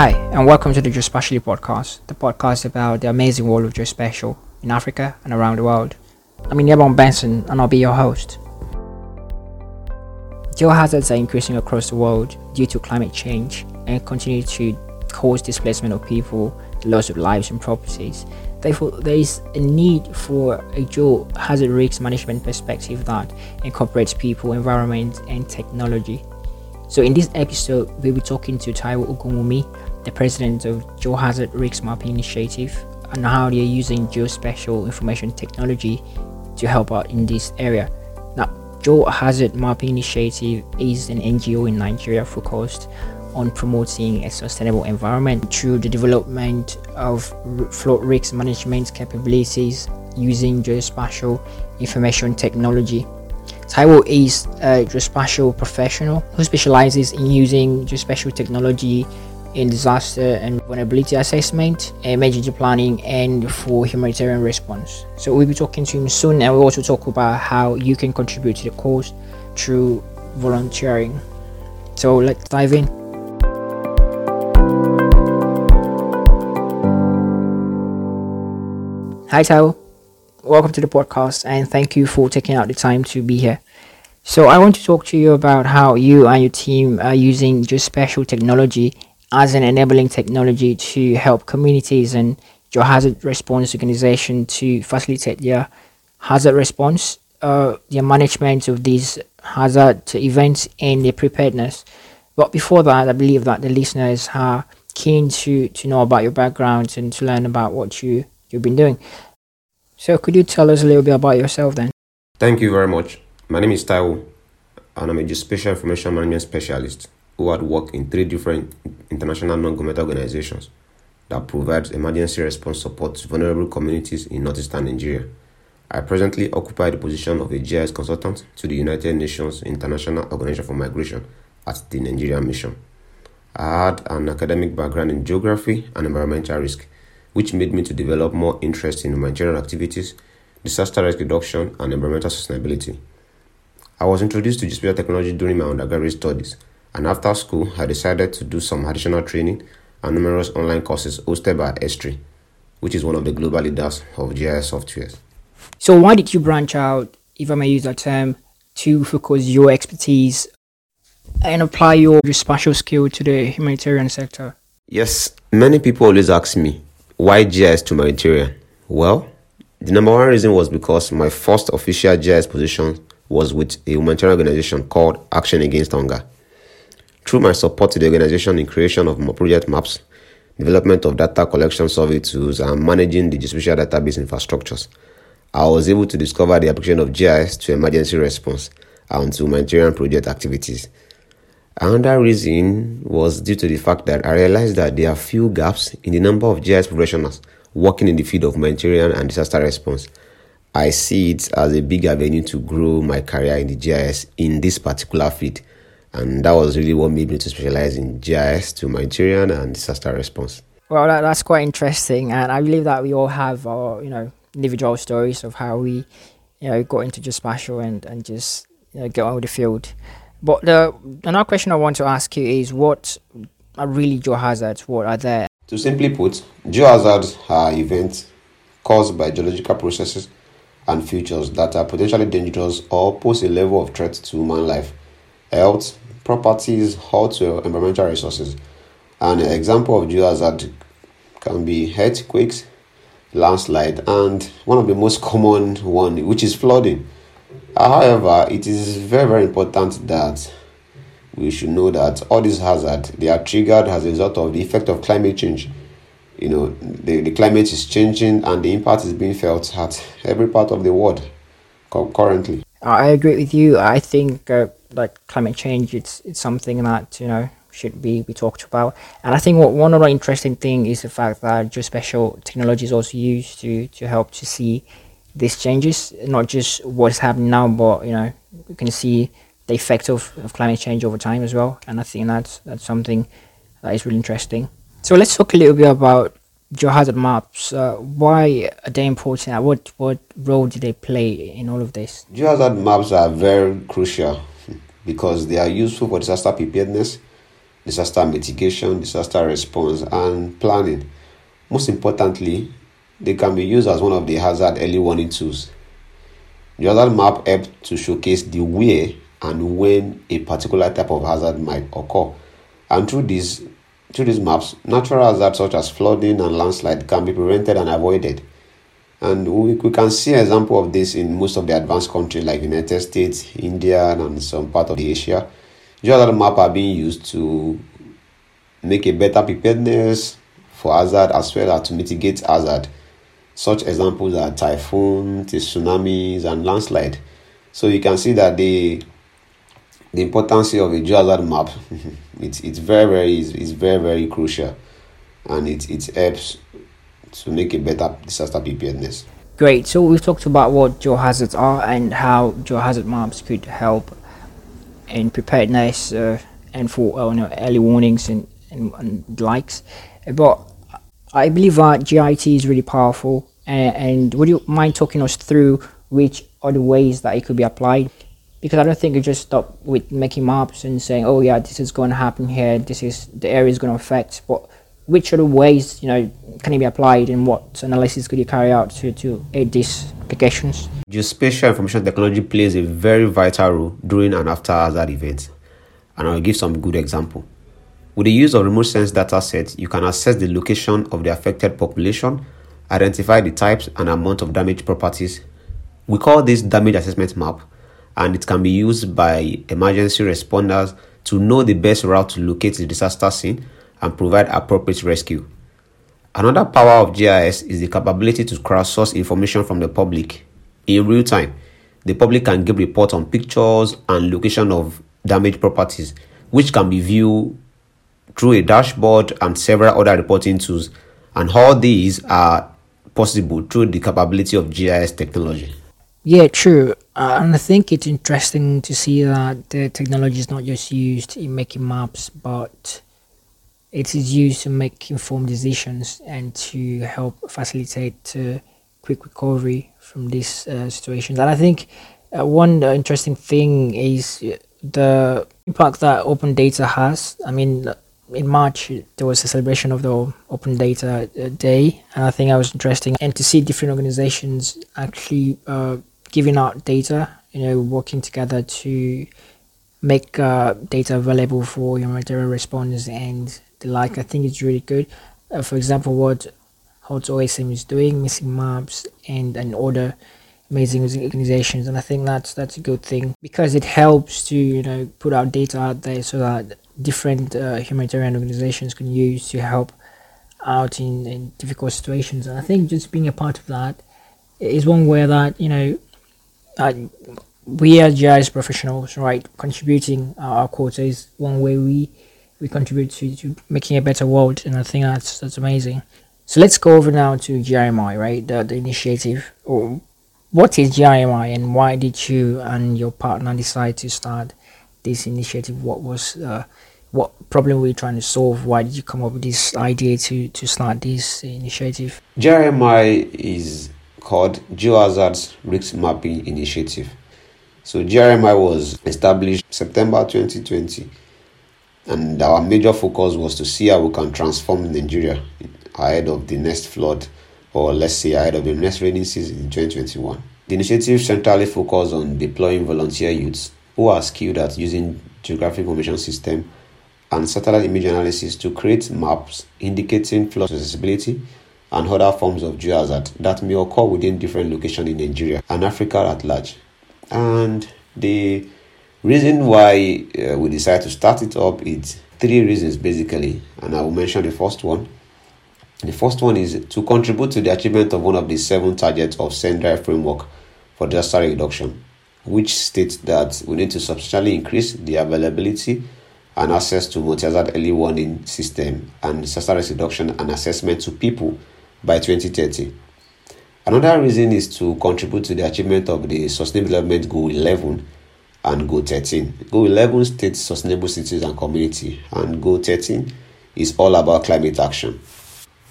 Hi, and welcome to the Geospatially podcast, the podcast about the amazing world of geospatial in Africa and around the world. I'm Yabon Benson, and I'll be your host. Geohazards are increasing across the world due to climate change and continue to cause displacement of people, the loss of lives and properties. Therefore, there is a need for a geohazard risk management perspective that incorporates people, environment, and technology. So, in this episode, we'll be talking to Taiwo Ogunwumi, the president of Geohazard Risk Mapping Initiative, and how they are using geospatial information technology to help out in this area. Now, Geohazard Mapping Initiative is an NGO in Nigeria focused on promoting a sustainable environment through the development of flood risk management capabilities using geospatial information technology. Taiwo is a geospatial professional who specializes in using geospatial technology in disaster and vulnerability assessment, uh, emergency planning, and for humanitarian response. So we'll be talking to him soon, and we'll also talk about how you can contribute to the cause through volunteering. So let's dive in. Hi, Taiwo. Welcome to the podcast, and thank you for taking out the time to be here. So, I want to talk to you about how you and your team are using geospatial technology as an enabling technology to help communities and your hazard response organization to facilitate their hazard response, uh, their management of these hazard events, and their preparedness. But before that, I believe that the listeners are keen to, to know about your background and to learn about what you you've been doing. So, could you tell us a little bit about yourself then? Thank you very much. My name is Taiwo, and I'm a Geospatial Information Management Specialist who had worked in three different international non governmental organizations that provides emergency response support to vulnerable communities in northeastern Nigeria. I presently occupy the position of a GIS consultant to the United Nations International Organization for Migration at the Nigerian Mission. I had an academic background in geography and environmental risk which made me to develop more interest in humanitarian activities, disaster risk reduction, and environmental sustainability. I was introduced to geospatial technology during my undergraduate studies, and after school, I decided to do some additional training and numerous online courses hosted by Esri, which is one of the global leaders of GIS softwares. So, why did you branch out, if I may use that term, to focus your expertise and apply your, your spatial skill to the humanitarian sector? Yes, many people always ask me, why GIS to humanitarian? Well, the number one reason was because my first official GIS position was with a humanitarian organization called Action Against Hunger. Through my support to the organization in creation of project maps, development of data collection survey tools, and managing the geospatial database infrastructures, I was able to discover the application of GIS to emergency response and to humanitarian project activities. Another reason was due to the fact that I realized that there are few gaps in the number of GIS professionals working in the field of humanitarian and disaster response. I see it as a big avenue to grow my career in the GIS in this particular field. And that was really what made me to specialize in GIS to humanitarian and disaster response. Well, that, that's quite interesting. And I believe that we all have our, you know, individual stories of how we, you know, got into geospatial and, and just you know, get on with the field. But the another question I want to ask you is what are really geohazards? What are they? To simply put, geohazards are events caused by geological processes and features that are potentially dangerous or pose a level of threat to human life, health, properties, or to environmental resources. An example of geohazard can be earthquakes, landslide, and one of the most common one, which is flooding. However, it is very, very important that we should know that all these hazards they are triggered as a result of the effect of climate change. You know, the, the climate is changing and the impact is being felt at every part of the world currently. I agree with you. I think uh, like climate change, it's it's something that you know should be be talked about. And I think what one other interesting thing is the fact that geospatial technology is also used to to help to see these changes, not just what's happening now, but you know, we can see the effect of, of climate change over time as well. And I think that's that's something that is really interesting. So let's talk a little bit about geohazard maps. Uh, why are they important? What what role do they play in all of this? Geohazard maps are very crucial because they are useful for disaster preparedness, disaster mitigation, disaster response, and planning. Most importantly, they can be used as one of the hazard early warning tools. The hazard map helps to showcase the where and when a particular type of hazard might occur. And through these through these maps, natural hazards such as flooding and landslide can be prevented and avoided. And we, we can see example of this in most of the advanced countries like United States, India, and some part of the Asia. Geohazard map are being used to make a better preparedness for hazard as well as to mitigate hazard. Such examples are typhoon, tsunamis, and landslide. So you can see that the the importance of a geohazard map it's it's very very it's very very crucial, and it it helps to make a better disaster preparedness. Great. So we've talked about what geohazards are and how geohazard maps could help in preparedness uh, and for uh, you know, early warnings and, and, and likes. But I believe that GIT is really powerful. And, and would you mind talking us through which the ways that it could be applied? Because I don't think you just stop with making maps and saying, "Oh yeah, this is going to happen here. This is the area is going to affect." But which other ways you know can it be applied, and what analysis could you carry out to to aid these applications? Geospatial information technology plays a very vital role during and after hazard events, and I'll give some good example. With the use of remote sense data sets, you can assess the location of the affected population, identify the types and amount of damaged properties. We call this damage assessment map, and it can be used by emergency responders to know the best route to locate the disaster scene and provide appropriate rescue. Another power of GIS is the capability to crowdsource information from the public in real time. The public can give reports on pictures and location of damaged properties, which can be viewed through a dashboard and several other reporting tools. And all these are possible through the capability of GIS technology. Yeah, true. Uh, and I think it's interesting to see that the technology is not just used in making maps, but it is used to make informed decisions and to help facilitate uh, quick recovery from these uh, situations. And I think uh, one interesting thing is the impact that open data has. I mean, in March there was a celebration of the Open Data uh, Day, and I think that was interesting. And to see different organizations actually uh, giving out data, you know, working together to make uh, data available for humanitarian response and like, I think it's really good. Uh, for example, what HOT OSM is doing, missing maps, and and other amazing organizations, and I think that's that's a good thing because it helps to you know put out data out there so that different uh, humanitarian organizations can use to help out in, in difficult situations. And I think just being a part of that is one way that, you know, we as GIS professionals, right, contributing our quota is one way we we contribute to, to making a better world, and I think that's that's amazing. So let's go over now to GIMI, right, the, the initiative. Or what is GIMI, and why did you and your partner decide to start this initiative? What was uh, what problem were you trying to solve? Why did you come up with this idea to, to start this initiative? GRMI is called Geohazards Risk Mapping Initiative. So GRMI was established September 2020 and our major focus was to see how we can transform Nigeria ahead of the next flood or let's say ahead of the next rainy season in 2021. The initiative centrally focused on deploying volunteer youths who are skilled at using geographic information system and satellite image analysis to create maps indicating flood susceptibility and other forms of geohazard that may occur within different locations in Nigeria and Africa at large. And the reason why uh, we decided to start it up is three reasons basically, and I will mention the first one. The first one is to contribute to the achievement of one of the seven targets of Sendai framework for disaster reduction, which states that we need to substantially increase the availability and access to multi-hazard early warning system and disaster risk reduction and assessment to people by 2030. Another reason is to contribute to the achievement of the Sustainable Development Goal 11 and Goal 13. Goal 11 states sustainable cities and community, and Goal 13 is all about climate action.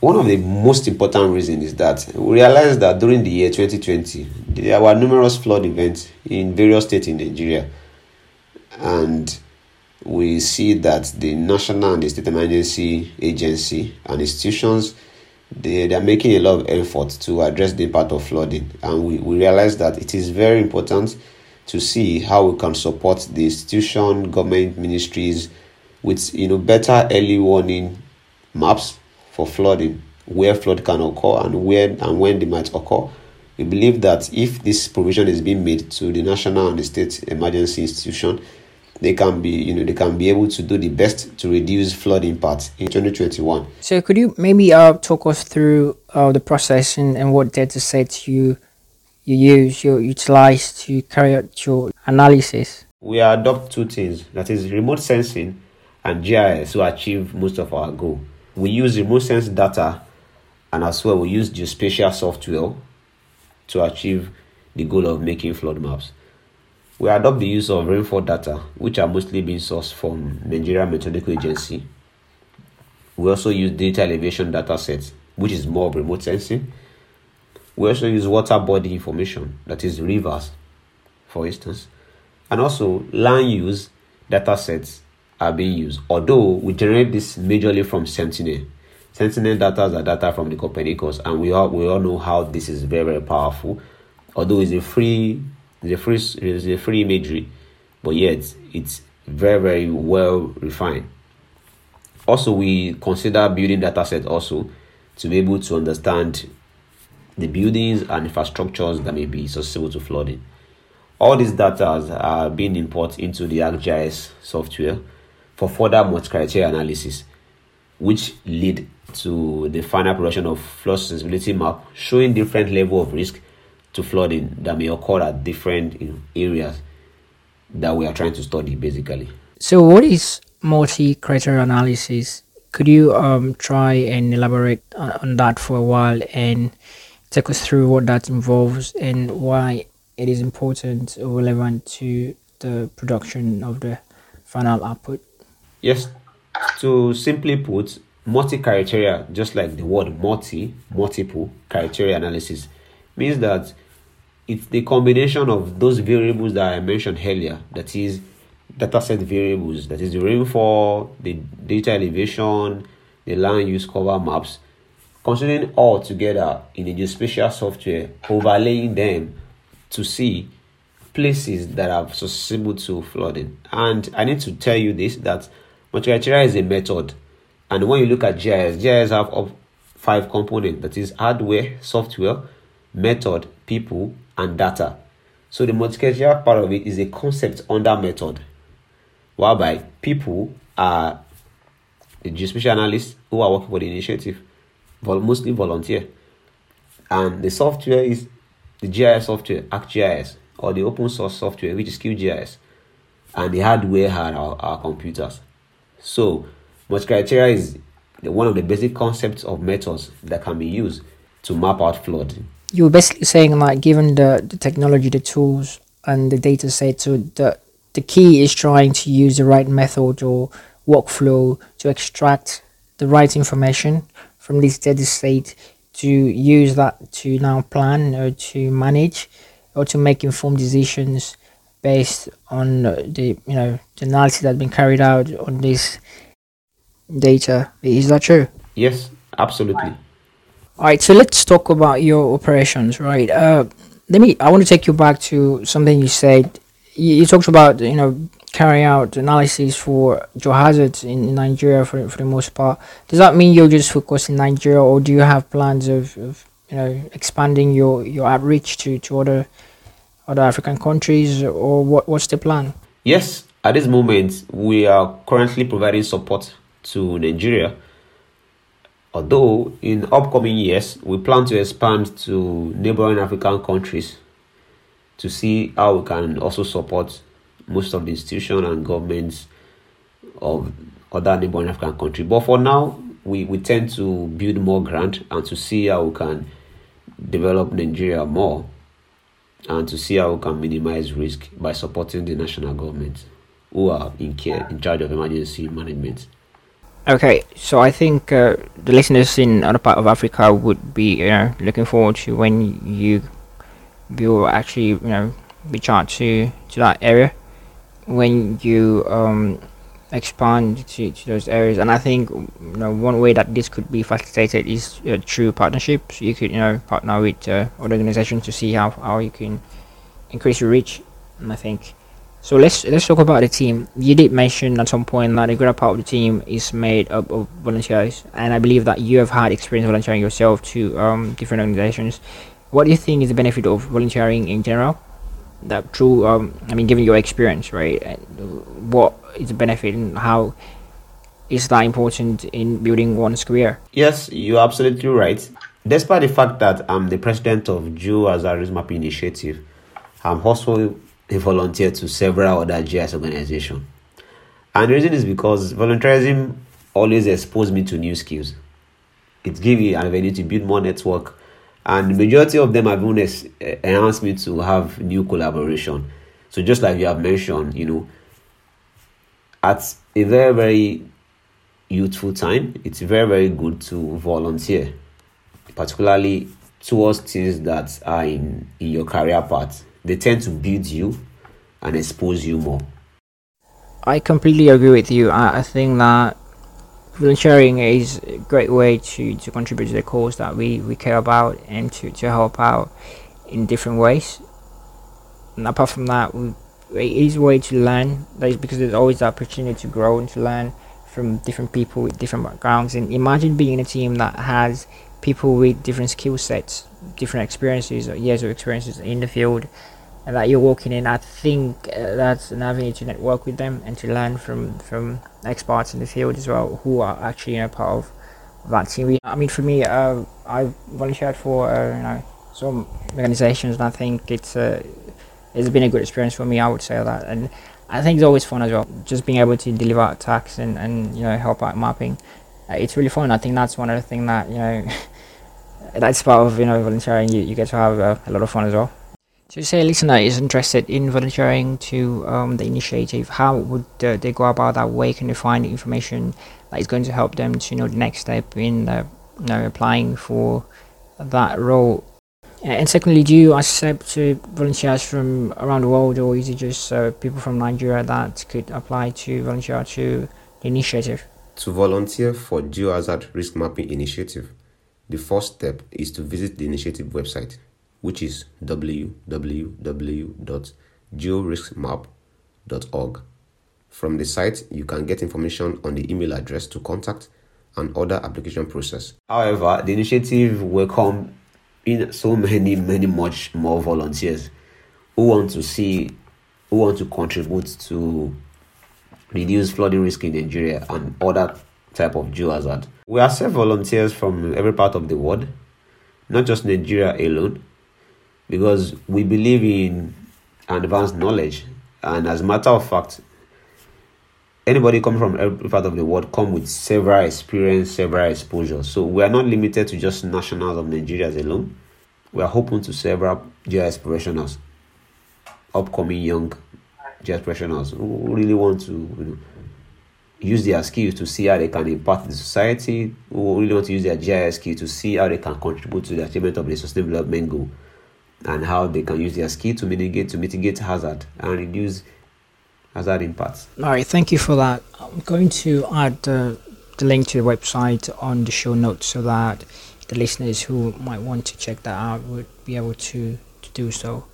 One of the most important reasons is that we realized that during the year 2020, there were numerous flood events in various states in Nigeria, and we see that the national and the state emergency agency and institutions they, they are making a lot of effort to address the impact of flooding and we, we realize that it is very important to see how we can support the institution government ministries with you know better early warning maps for flooding where flood can occur and where and when they might occur. We believe that if this provision is being made to the national and the state emergency institution they can be you know they can be able to do the best to reduce flood impact in 2021 so could you maybe uh, talk us through uh, the process and, and what data sets you you use you utilize to carry out your analysis we adopt two things that is remote sensing and gis to achieve most of our goal we use remote sense data and as well we use geospatial software to achieve the goal of making flood maps we adopt the use of rainfall data, which are mostly being sourced from Nigeria Meteorological Agency. We also use data elevation data sets, which is more of remote sensing. We also use water body information, that is rivers, for instance. And also land use data sets are being used, although we generate this majorly from Sentinel. Sentinel data are data from the Copernicus, and we all we all know how this is very very powerful. Although it's a free it's a free it's a free imagery, but yet it's very very well refined. Also, we consider building data set also to be able to understand the buildings and infrastructures that may be susceptible to flooding. All these data are being imported into the ArcGIS software for further multi-criteria analysis, which lead to the final production of flood sensibility map showing different level of risk to flooding that may occur at different you know, areas that we are trying to study basically. So, what is multi criteria analysis? Could you um, try and elaborate on that for a while and take us through what that involves and why it is important or relevant to the production of the final output? Yes, to simply put, multi criteria, just like the word multi, multiple criteria analysis, means that it's the combination of those variables that I mentioned earlier, that is dataset variables, that is the rainfall, the data elevation, the land use cover maps, considering all together in a geospatial software, overlaying them to see places that are susceptible to flooding. And I need to tell you this that multi-criteria is a method. And when you look at GIS, GIS have of five components that is hardware, software, method, people, and data. So the multi-criteria part of it is a concept under method, whereby people are the geospatial analysts who are working for the initiative, mostly volunteer. And the software is the GIS software, ArcGIS, or the open source software, which is QGIS. And the hardware are our, our computers. So multi-criteria is one of the basic concepts of methods that can be used to map out flooding you were basically saying like given the, the technology the tools and the data set so the the key is trying to use the right method or workflow to extract the right information from this data state to use that to now plan or to manage or to make informed decisions based on the you know the analysis that's been carried out on this data is that true yes absolutely all right, so let's talk about your operations, right? Uh, let me. I want to take you back to something you said. You, you talked about you know carrying out analysis for geohazards in Nigeria for for the most part. Does that mean you're just focused in Nigeria, or do you have plans of, of you know expanding your your outreach to to other other African countries, or what what's the plan? Yes, at this moment we are currently providing support to Nigeria Although in upcoming years, we plan to expand to neighboring African countries to see how we can also support most of the institutions and governments of other neighboring African countries. But for now, we, we tend to build more grant and to see how we can develop Nigeria more and to see how we can minimize risk by supporting the national government who are in care in charge of emergency management. Okay, so I think uh, the listeners in other part of Africa would be you know looking forward to when you will actually you know reach out to to that area when you um expand to, to those areas. And I think you know one way that this could be facilitated is uh, through partnerships. You could you know partner with uh, other organizations to see how, how you can increase your reach. And I think so. Let's let's talk about the team. You did mention at some point that a greater part of the team is made up of volunteers, and I believe that you have had experience volunteering yourself to um, different organizations. What do you think is the benefit of volunteering in general? That through, um, I mean, given your experience, right? What is the benefit and how is that important in building one's career? Yes, you're absolutely right. Despite the fact that I'm the president of Geohazard Risk Mapping Initiative, I'm also a volunteer to several other GIS organizations. And the reason is because volunteerism always exposed me to new skills. It gave me an avenue to build more network and the majority of them have even eh, enhanced me to have new collaboration. So just like you have mentioned, you know, at a very very youthful time, it's very very good to volunteer, particularly towards things that are in in your career path. They tend to build you and expose you more. I completely agree with you. I, I think that volunteering is a great way to, to contribute to the cause that we, we care about and to, to help out in different ways. And apart from that, we, it is a way to learn that is because there's always the opportunity to grow and to learn from different people with different backgrounds. And imagine being in a team that has people with different skill sets, different experiences, or years of experiences in the field that you're walking in, I think uh, that's an avenue to network with them and to learn from from experts in the field as well, who are actually you know part of that team. I mean, for me, uh, I volunteered for uh, you know some organizations, and I think it's uh, it's been a good experience for me. I would say that, and I think it's always fun as well, just being able to deliver attacks and and you know help out mapping. Uh, it's really fun. I think that's one of the things that you know. that's part of you know volunteering. You, you get to have uh, a lot of fun as well. So, say a listener is interested in volunteering to um, the initiative, how would uh, they go about that? Where can they find information that is going to help them to know the next step in you know, applying for that role? And secondly, do you accept uh, volunteers from around the world, or is it just uh, people from Nigeria that could apply to volunteer to the initiative? To volunteer for Geohazard Risk Mapping Initiative, the first step is to visit the initiative website which is www.georiskmap.org. From the site, you can get information on the email address to contact and other application process. However, the initiative welcome in so many, many much more volunteers who want to see, who want to contribute to reduce flooding risk in Nigeria and other type of geohazard. We accept volunteers from every part of the world, not just Nigeria alone because we believe in advanced knowledge. And as a matter of fact, anybody coming from every part of the world come with several experience, several exposure. So we are not limited to just nationals of Nigeria alone. We are open to several GIS professionals, upcoming young GIS professionals who really want to you know, use their skills to see how they can impact the society, who really want to use their GIS skills to see how they can contribute to the achievement of the sustainable development goal and how they can use their skill to mitigate to mitigate hazard and reduce hazard impacts. All right, thank you for that. I'm going to add uh, the link to the website on the show notes so that the listeners who might want to check that out would be able to, to do so.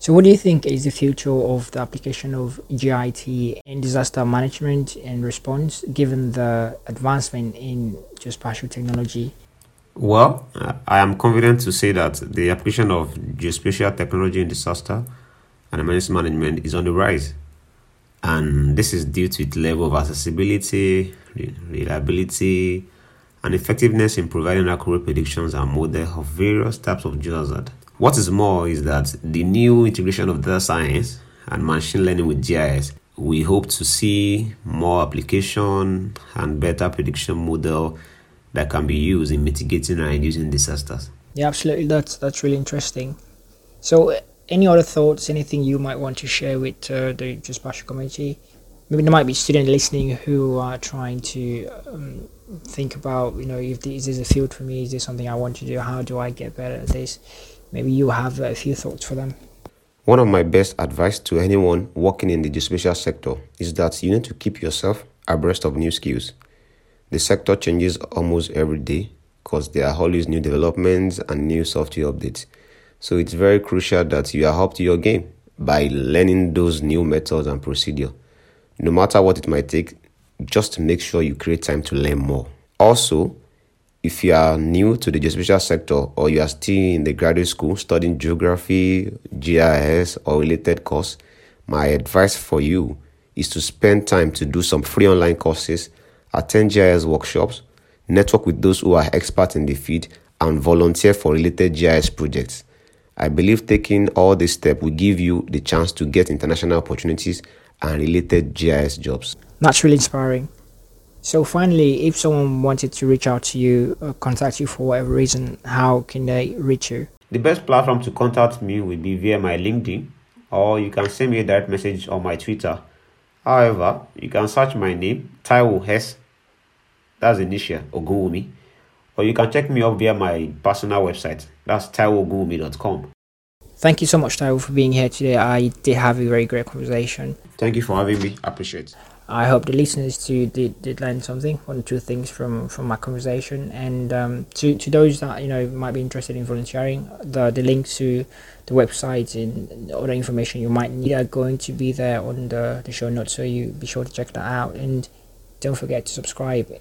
So, what do you think is the future of the application of GIT in disaster management and response, given the advancement in geospatial technology well, I am confident to say that the application of geospatial technology in disaster and emergency management is on the rise. And this is due to its level of accessibility, reliability, and effectiveness in providing accurate predictions and models of various types of hazard. What is more is that the new integration of data science and machine learning with GIS, we hope to see more application and better prediction model that can be used in mitigating and reducing disasters. Yeah, absolutely. That's that's really interesting. So, any other thoughts? Anything you might want to share with uh, the geospatial community? Maybe there might be students listening who are trying to um, think about, you know, if this is a field for me, is this something I want to do? How do I get better at this? Maybe you have a few thoughts for them. One of my best advice to anyone working in the geospatial sector is that you need to keep yourself abreast of new skills. The sector changes almost every day because there are always new developments and new software updates. So it's very crucial that you are up to your game by learning those new methods and procedure. No matter what it might take, just make sure you create time to learn more. Also, if you are new to the geospatial sector or you are still in the graduate school studying geography, GIS, or related course, my advice for you is to spend time to do some free online courses, attend GIS workshops, network with those who are experts in the field, and volunteer for related GIS projects. I believe taking all these steps will give you the chance to get international opportunities and related GIS jobs. That's really inspiring. So, finally, if someone wanted to reach out to you or contact you for whatever reason, how can they reach you? The best platform to contact me will be via my LinkedIn, or you can send me a direct message on my Twitter. However, you can search my name, Taiwo Hess, that's initial, Ogunwumi, or you can check me up via my personal website, that's taiwoogunwumi.com. Thank you so much, Taiwo, for being here today. I did have a very great conversation. Thank you for having me. I appreciate it. I hope the listeners too did, did learn something, one or two things from, from my conversation. And um, to, to those that you know might be interested in volunteering, the the links to the website and other information you might need are going to be there on the, the show notes. So you be sure to check that out and don't forget to subscribe.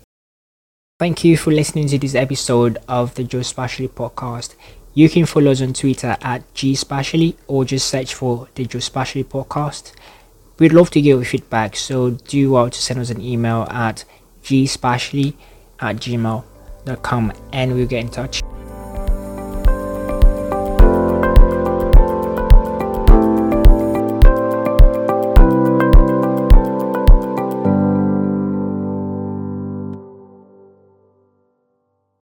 Thank you for listening to this episode of the Geospatially podcast. You can follow us on Twitter at gspatially or just search for the Geospatially podcast. We'd love to get your feedback, so do want to send us an email at gspatially at gmail.com and we'll get in touch.